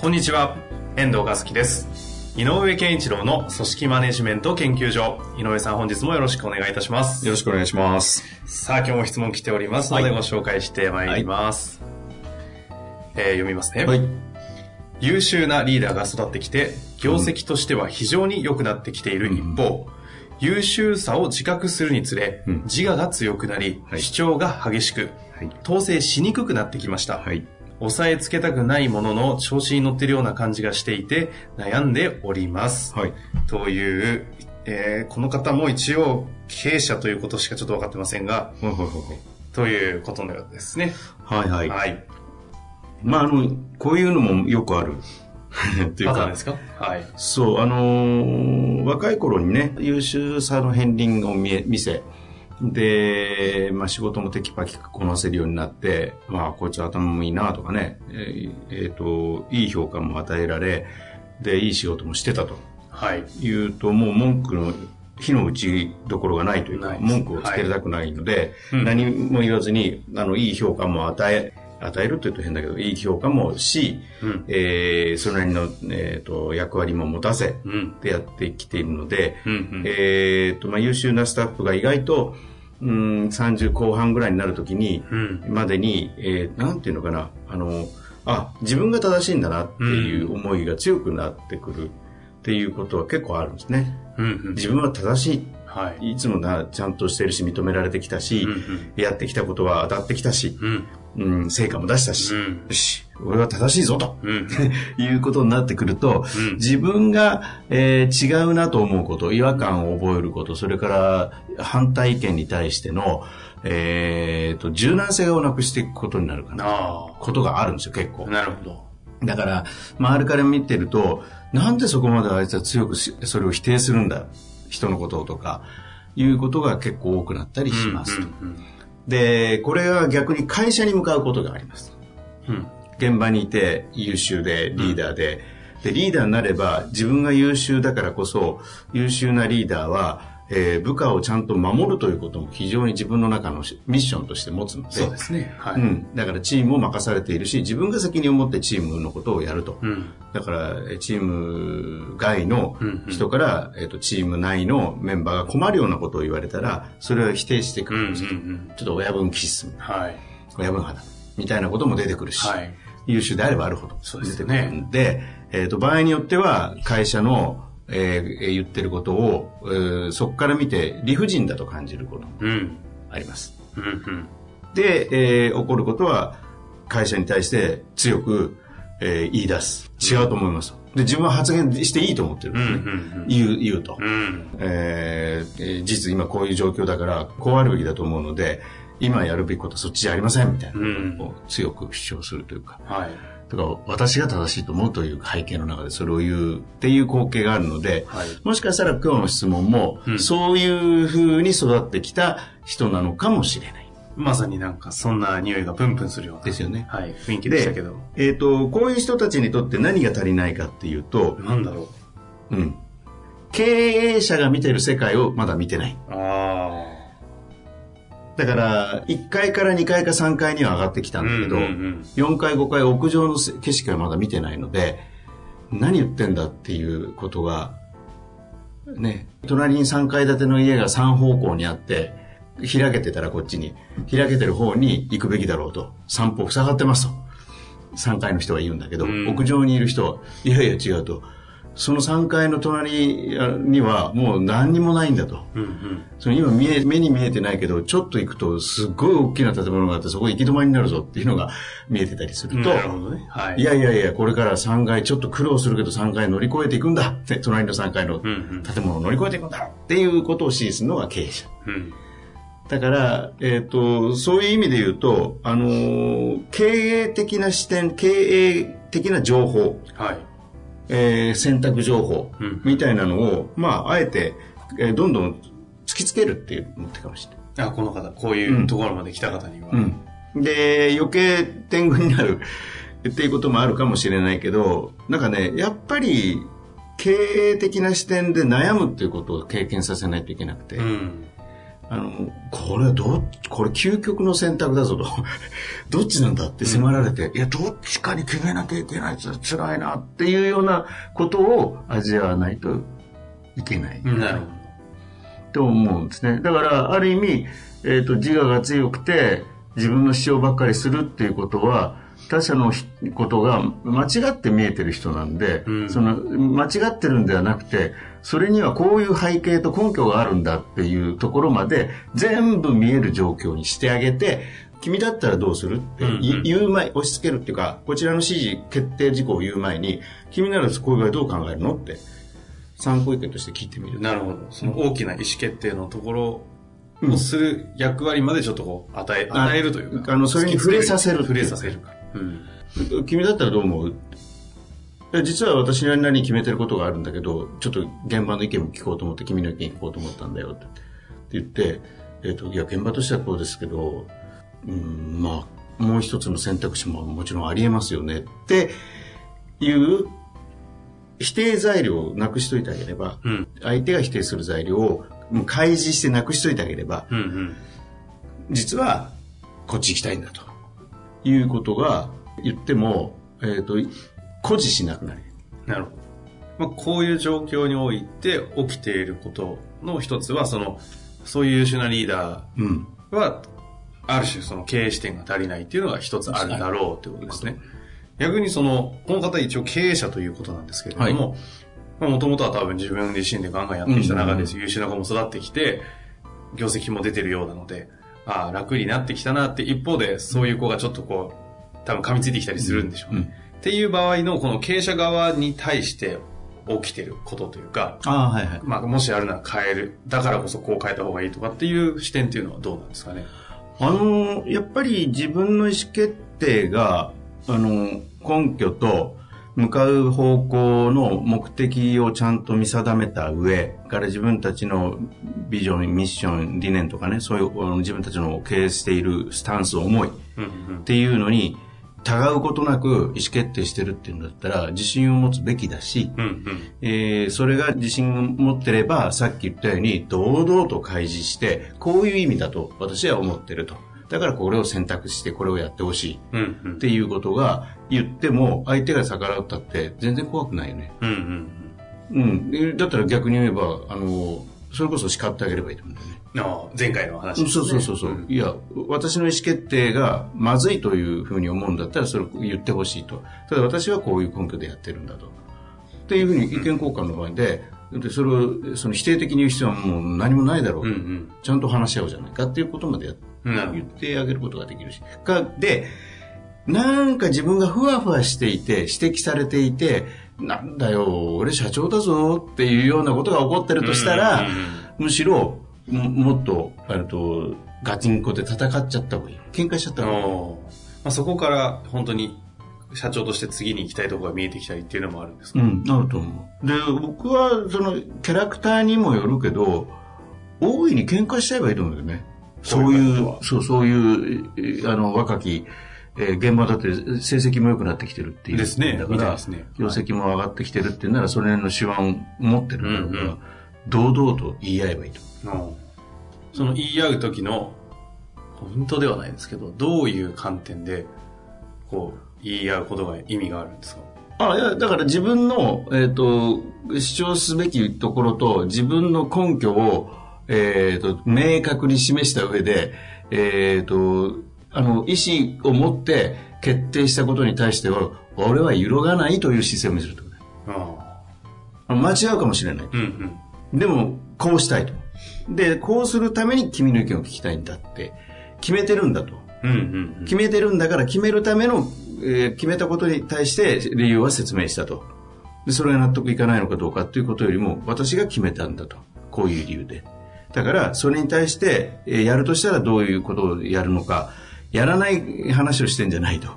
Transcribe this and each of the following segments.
こんにちは、遠藤和樹です。井上健一郎の組織マネジメント研究所。井上さん本日もよろしくお願いいたします。よろしくお願いします。さあ今日も質問来ておりますのではいご紹介してまいります。えー読みますね、はい。優秀なリーダーが育ってきて、業績としては非常に良くなってきている一方、優秀さを自覚するにつれ、うん自我が強くなり、はい主張が激しく、はい。統制しにくくなってきました。はい。抑えつけたくないものの調子に乗っているような感じがしていて悩んでおります。はい。という、えーこの方も一応経営者ということしかちょっと分かってませんが、ほいほいほいということのようですね。はいはい。はい。まあ、あの、こういうのもよくある。っていうかで、すか？はい。そう、あのー若い頃にね、優秀さの片鱗を見せ、で、まあ仕事もテキパキこなせるようになって、まあこいつ頭もいいなとかね、えーえーと、いい評価も与えられ、で、いい仕事もしてたと。はい。いうと、もう文句の火の打ちどころがないというか、文句をつけたくないので、はい。うん。何も言わずに、あの、いい評価も与え、与えるというと変だけど、いい評価もし、うん。えーそれなりの、えー、と役割も持たせうん。てやってきているので、うん。うん。えーとまあ、優秀なスタッフが意外と、うん、30後半ぐらいになるときに、うん。までに、えーなんていうのかな、あの、あ、自分が正しいんだなっていう思いが強くなってくるっていうことは結構あるんですね。うん。うん。自分は正しはい。い。いつもな、ちゃんとしてるし、認められてきたし、うん。やってきたことは当たってきたし、うん。うん、成果も出したし、うんよし、俺は正しいぞと。うん。いうことになってくると、うん自分が、えー違うなと思うこと、違和感を覚えること、それから反対意見に対しての、えーと、柔軟性をなくしていくことになるかな、あことがあるんですよ、結あ。構。なるほど。だから、周りから見てると、なんでそこまであいつは強くしそれを否定するんだ、人のことをとか、いうことが結構多くなったりします。うん。で、これは逆に会社に向かうことがあります。うん。現場にいて優秀でリーダーで、で、リーダーになれば自分が優秀だからこそ優秀なリーダーは、えー部下をちゃんと守るということも非常に自分の中のしミッションとして持つので、そうですね。はい。うん、だからチームを任されているし、自分が責任を持ってチームのことをやると。うん。だから、えーチーム外のうんうん人から、えっ、と、チーム内のメンバーが困るようなことを言われたら、それは否定してくうん。うん。るんですよ。うん。ちょっと親分気質、はい。親分派だ。みたいなことも出てくるし。はい。優秀であればあるほどそうです出てねくるんで、えっ、と、場合によっては会社の、えー言ってることを、えーそこから見て理不尽だと感じること。あります。うん。うん。で、えー起こることは会社に対して強く、えー言い出す。違うと思います。で、自分は発言していいと思ってるんうん。ですね。うん。言う、言うと。うん。えーえー実今こういう状況だから、こうあるべきだと思うので、今やるべきことはそっちじゃありません、みたいなうんことを強く主張するというか。はい。だから私が正しいと思うという背景の中でそれを言うっていう光景があるので、はいもしかしたら今日の質問も、うんそういう風に育ってきた人なのかもしれない。まさになんかそんな匂いがプンプンするような。ですよね。はい。雰囲気でしたけど。えっ、と、こういう人たちにとって何が足りないかっていうと、なんだろうん。経営者が見てる世界をまだ見てない。う。あだから、1階から2階か3階には上がってきたあ。んだけど、うんうん4階5階屋上の景色はまだ見てないので何言ってんだっていうことがね隣に3階建ての家が3方向にあって開けてたらこっちに開けてる方に行くべきだろうと。三方塞がってますと。3階の人は言うんだけど、うん。屋上にいる人はいやいや違うとその3階の隣にはもう何にもないんだと。うんうん。その今見え、目に見えてないけど、ちょっと行くとすっごい大きな建物があって、そこ行き止まりになるぞっていうのが見えてたりすると、なるほどね。はい。いやいやいや、これから3階、ちょっと苦労するけど3階乗り越えていくんだって、隣の3階の。建物を乗り越えていくんだっていうことを指示するのが経営者。うん。だから、えっ、と、そういう意味で言うと、あのー経営的な視点、経営的な情報、はい。えー選択情報うんみたいなのを、まあ、あえて、えーどんどん突きつけるっていう手かもしれない。あ、この方、こういうところまで来た方には。うん。で、余計天狗になる っていうこともあるかもしれないけど、なんかね、やっぱり、経営的な視点で悩むっていうことを経験させないといけなくて、うん。あの、これはどっこれ究極の選択だぞと。どっちなんだって迫られて、いや、どっちかに決めなきゃいけないと辛いなっていうようなことを味わわないといけない。なるほと思うんですね。だから、ある意味、えっ、と、自我が強くて、自分の主張ばっかりするっていうことは、他者のひことが間違って見えてる人なんで、うんその、間違ってるんではなくて、それにはこういう背景と根拠があるんだっていうところまで、全部見える状況にしてあげて、君だったらどうするって言言う前、押し付けるっていうか、こちらの指示、決定事項を言う前に、君ならこういう場合どう考えるのって、参考意見として聞いてみる。ど。なるほど。その大きな意思決定のところをする役割までちょっとこう、与え、あ与えるというか。あのそれに触れさせる触れさせるか。うん。君だったらどう思う？実は私なりなりに決めてることがあるんだけど、ちょっと現場の意見も聞こうと思って、君の意見聞こうと思ったんだよって言って、えっ、と、いや、現場としてはこうですけど、うん、まあ、もう一つの選択肢ももちろんありえますよねっていう否定材料をなくしといてあげれば、うん。相手が否定する材料を開示してなくしといてあげれば、うんうん。実はこっち行きたいんだということが言っても、えっ、と、誇示しなくなる。なるほど。まあ、こういう状況において起きていることの一つは、その、そういう優秀なリーダうん。ーは、ある種その経営視点が足りないっていうのが一つあるだろうということですね。逆にその、この方一応経営者ということなんですけれども、もともとは多分自分自身でガンガンやってきた中です。優秀な子も育ってきて、業績も出てるようなので、ああ、楽になってきたなって一方で、そういう子がちょっとこう、多分噛みついてきたりするんでしょうね。うんっていう場合のこの経営者側に対して起きてることというか、ああ、はいはい。まあ、もしあるなら変える。だからこそこう変えた方がいいとかっていう視点っていうのはどうなんですかね？あのーやっぱり自分の意思決定が、あのー根拠と向かう方向の目的をちゃんと見定めた上から自分たちのビジョン、ミッション、理念とかね、そういう自分たちの経営しているスタンス、思いっ。ていうのに、たがうことなく意思決定してるっていうんだったら、自信を持つべきだし、うんうん。えーそれが自信を持ってれば、さっき言ったように、堂々と開示して、こういう意味だと私は思ってると。だからこれを選択して、これをやってほしいうんうんっ。ていうことが言っても、相手が逆らったって全然怖くないよね。うんうんうん。でだったら逆に言えば、あの、それこそ叱ってあげればいいと思うんだよね。うん。ああ、前回の話ね。そうそうそうそう、んいや、私の意思決定がまずいというふうに思うんだったら、それを言ってほしいと。ただ私はこういう根拠でやってるんだと。っていうふうに意見交換の場合で、でそれをその否定的に言う必要はもう何もないだろう、うんうん。ちゃんと話し合おうじゃないかっていうことまでやなるほど言ってあげることができるし。かで、なんか自分がふわふわしていて、指摘されていて、なんだよ、俺社長だぞっていうようなことが起こってるとしたら、むしろももっとあるとガチンコで戦っちゃった方がいい。喧嘩しちゃった方がいい。まあ、そこから本当に社長として次に行きたいところが見えてきたりっていうのもあるんですか、うんなると思う。で僕はそのキャラクターにもよるけど大いに喧嘩しちゃえばいいと思うんだよねそういこうそうそういうえーあの若きえー現場だって成績も良くなってきてるっていう。ですね。だからみたいですね。業績も上がってきてるっていうならそれの手腕を持ってるんだから、堂々と言い合えばいいと。うんその言い合う時の本当ではないですけどどういう観点でこう言い合うことが意味があるんですか？あいやだから自分の、えー、と主張すべきところと自分の根拠を、えー、と明確に示した上で、えー、とあの意思を持って決定したことに対しては俺は揺るがないという姿勢を見せるってことああの間違うかもしれないあうんうん。でもこうしたいと。でこうするために君の意見を聞きたいんだって決めてるんだと。うんうんうん。決めてるんだから決めるための、えー決めたことに対して理由は説明したと。で、それが納得いかないのかどうかっていうことよりも、私が決めたんだと。こういう理由で。だだから、それに対して、えーやるとしたらどういうことをやるのか、やらない話をしてんじゃないと。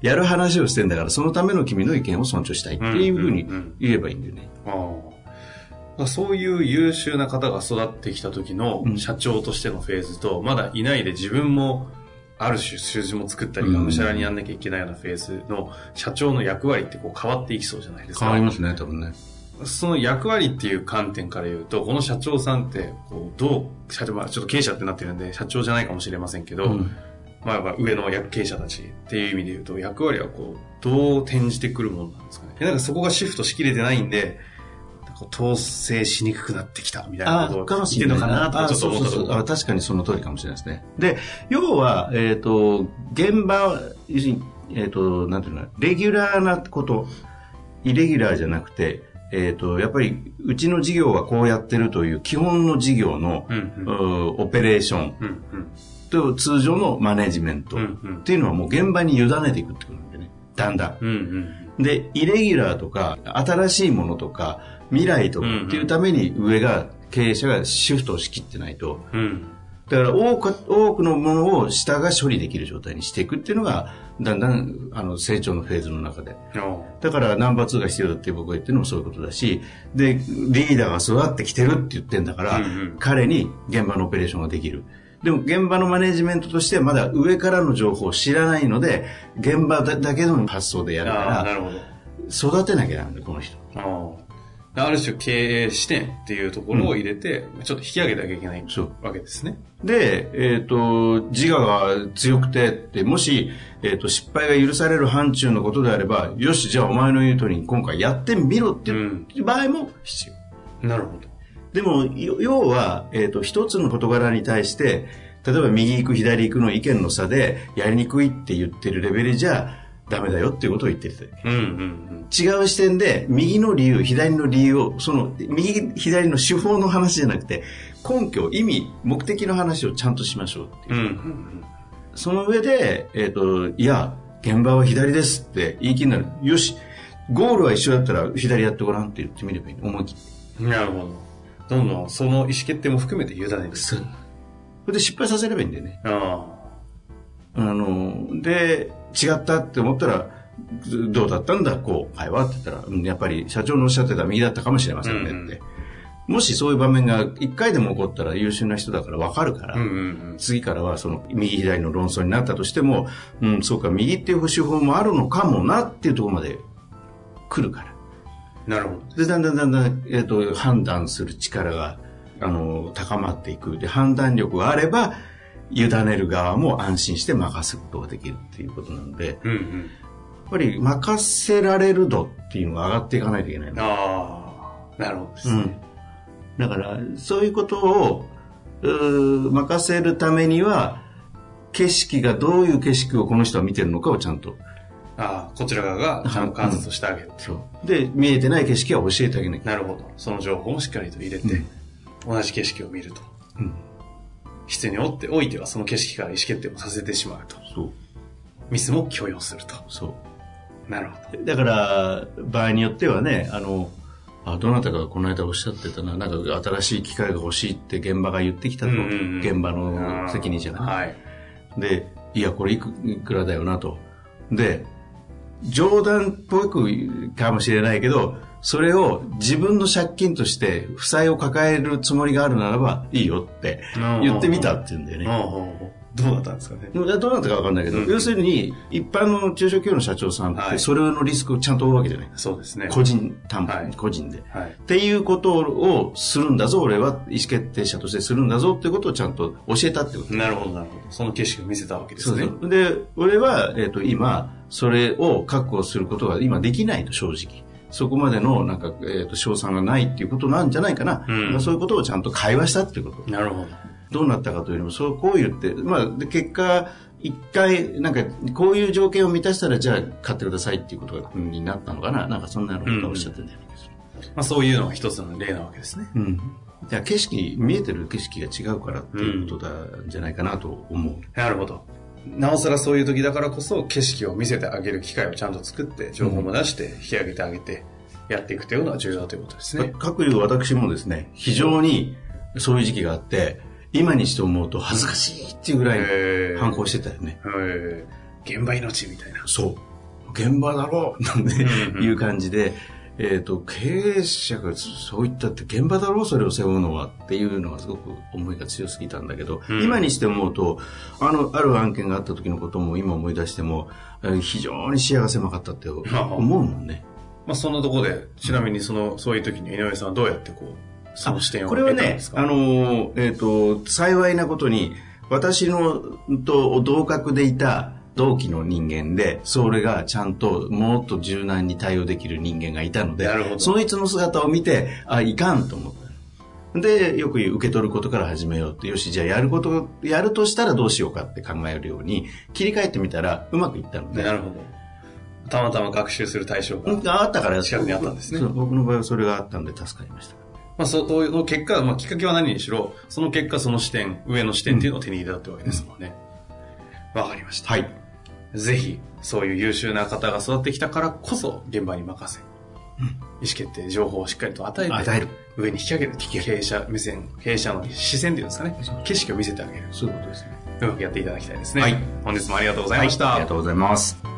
やる話をしてんだから、そのための君の意見を尊重したいっていうふうにうんうんうん言えばいいんだよね。ああそういう優秀な方が育ってきた時のうん社長としてのフェーズと、まだいないで自分もある種数字も作ったり、うんがむしゃらにやんなきゃいけないようなフェーズの社長の役割ってこう変わっていきそうじゃないですか。ますね、多分ね。その役割っていう観点から言うと、この社長さんって、こう、どう、社長、まあちょっと経営者ってなってるんで、社長じゃないかもしれませんけど、うんまあやっぱ上の役経営者たちっていう意味で言うと、役割はこう、どう転じてくるものなんですかね。なんかそこがシフトしきれてないんで、統制しにくくなってきたみたいなことをかもし言って。るのかなとかちょっと思ったと確かにその通りかもしれないですね。で、要は、えっ、と、現場、要するに、えっ、と、なんていうのレギュラーなこと、イレギュラーじゃなくて、えっ、と、やっぱり、うちの事業はこうやってるという基本の事業の、うんうん。うオペレーション。うんうん。と通常のマネジメント。っていうのはもう現場に委ねていくってことなんでね。だんだん。うんうんで、イレギュラーとか、新しいものとか、未来とかっていうために上が、経営者がシフトをしきってないと、うんだから多く、多くのものを下が処理できる状態にしていくっていうのが、だんだん、あの、成長のフェーズの中で。うんだからナンバー2が必要だって僕が言ってるのもそういうことだし、で、リーダーが育ってきてるって言ってんだから、うんうん彼に現場のオペレーションができる。でも現場のマネジメントとしてはまだ上からの情報を知らないので、現場だだけの発想でやるから、育てなきゃなんだよ、この人。ある種経営視点っていうところを入れて、ちょっと引き上げなきゃいけないわけですね。で、えっ、と、自我が強くてって、もし、えっ、と、失敗が許される範疇のことであれば、よし、じゃあお前の言う通りに今回やってみろっていう場合も必要。なるほど。でも、よ要は、えっ、と、一つの事柄に対して、例えば右行く左行くの意見の差で、やりにくいって言ってるレベルじゃダメだよっていうことを言ってる。うんうん違う視点で、右の理由、左の理由を、その、右、左の手法の話じゃなくて、根拠、意味、目的の話をちゃんとしましょうっていううん。うんうんその上で、えっ、と、いや、現場は左ですって言い切りになる。よし、ゴールは一緒だったら左やってごらんって言ってみればいい。思い切って。うん。なるほど。どんどんその意思決定も含めて委ねる。それで失敗させればいいんだよね。ああの、で、違ったって思ったら、どうだったんだ、こう、会話って言ったら、うんやっぱり社長のおっしゃってた右だったかもしれませんねって。うんうんもしそういう場面が一回でも起こったら優秀な人だから分かるから、あ。うんうん次からはその右左の論争になったとしても、うん、そうか、右っていう手法もあるのかもなっていうところまで来るから。うん。なるほど。で、だんだんだんだん、えっ、と、判断する力が、あの、高まっていく。で、判断力があれば、委ねる側も安心して任すことができるっていうことなので、やっうんうん。ぱり任せられる度っていうのが上がっていかないといけないの。ああ。なるほどですね。うん。だから、そういうことを、任せるためには、景色がどういう景色をこの人は見てるのかをちゃんと。ああ、こちら側がちゃんと観察してあげる。そう。で、見えてない景色は教えてあげなきゃ。なるほど。その情報もしっかりと入れて、同じ景色を見ると。うん必要におっておいてはその景色から意思決定もさせてしまうと。そう。ミスも許容すると。そう。なるほど。だから、場合によってはね、あの、あどなたかがこの間おっしゃってたな、なんか新しい機械が欲しいって現場が言ってきたと、うん現場の責任者がね、はい。で、いや、これいくいくらだよなと。で、冗談っぽくかもしれないけど、それを自分の借金として負債を抱えるつもりがあるならばいいよって言ってみたって言うんだよね。うんどうだったんですかね？どうなったか分かんないけど、うん要するに一般の中小企業の社長さんっはいてそれのリスクをちゃんと負うわけじゃない。そうですね。個人担保、はい個人で。はい。っていうことをするんだぞ、俺は意思決定者としてするんだぞっていうことをちゃんと教えたってこと。なるほど、なるほど。その景色を見せたわけですね。そうで、俺は、えっ、と、今、それを確保することが今できないと、正直。そこまでの、なんか、えっ、と、賞賛がないっていうことなんじゃないかな。うんそういうことをちゃんと会話したっていうこと。なるほど。どうなったかというのも、そう、こう言って、まあ、で結果、一回、なんか、こういう条件を満たしたら、じゃあ、買ってくださいっていうことがになったのかな。なんか、そんなのがおっしゃってたような気。まあそういうのが一つの例なわけですね。うん。景色、見えてる景色が違うからっていうことなんじゃないかなと思う。なるほど。なおさらそういう時だからこそ景色を見せてあげる機会をちゃんと作って、情報も出して、引き上げてあげて、やっていくというのは重要だということですね。各有私もですね、非常に、そういう時期があって、今にして思うと恥ずかしいっていうぐらい反抗してたよね。現場命みたいな。そう。現場だろうなんていう感じで、えっ、と、経営者がそう言ったって現場だろうそれを背負うのはっていうのがすごく思いが強すぎたんだけど、うん。今にして思うと、あの、ある案件があった時のことも今思い出しても、えー非常に視野が狭かったって思うもんね。まあ、そんなところで、ちなみにその、そういう時に井上さんはどうやってこう、その視点をこれはねあのー、えっ、と、幸いなことに、私のと同格でいた同期の人間で、それがちゃんともっと柔軟に対応できる人間がいたのでそいつの姿を見て、あ、いかんと思った。で、よく受け取ることから始めようって、よし、じゃあやること、やるとしたらどうしようかって考えるように、切り替えてみたらうまくいったので、なるほど。たまたま学習する対象が。うんあったから、近くにあったんですね僕の場合はそれがあったんで助かりました。まあ、そその結果、まあ、きっかけは何にしろ、その結果、その視点、上の視点っていうのを手に入れたってわけですもんね。わ、かりました。はい。ぜひ、そういう優秀な方が育ってきたからこそ、現場に任せ、意思決定、情報をしっかりと与えて、与える。上に引き上げる。経営者目線、経営者の視線っていうんですかね。景色を見せてあげる。そういうことですね。うまくやっていただきたいですね。はい本日もありがとうございました。ありがとうございます。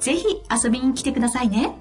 ぜひ遊びに来てくださいね。